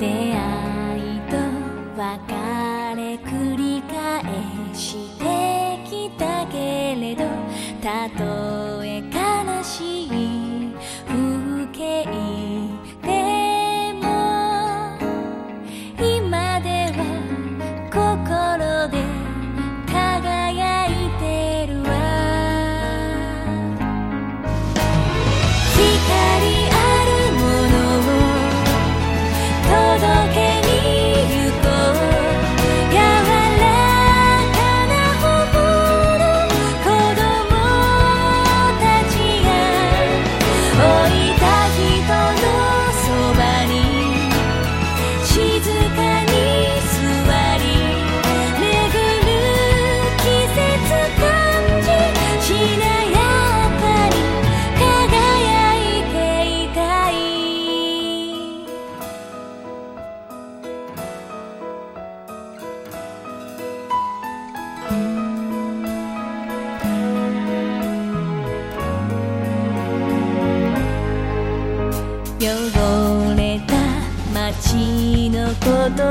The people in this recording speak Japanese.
出会いと別れ繰り返してきたけれどたとえ私のこと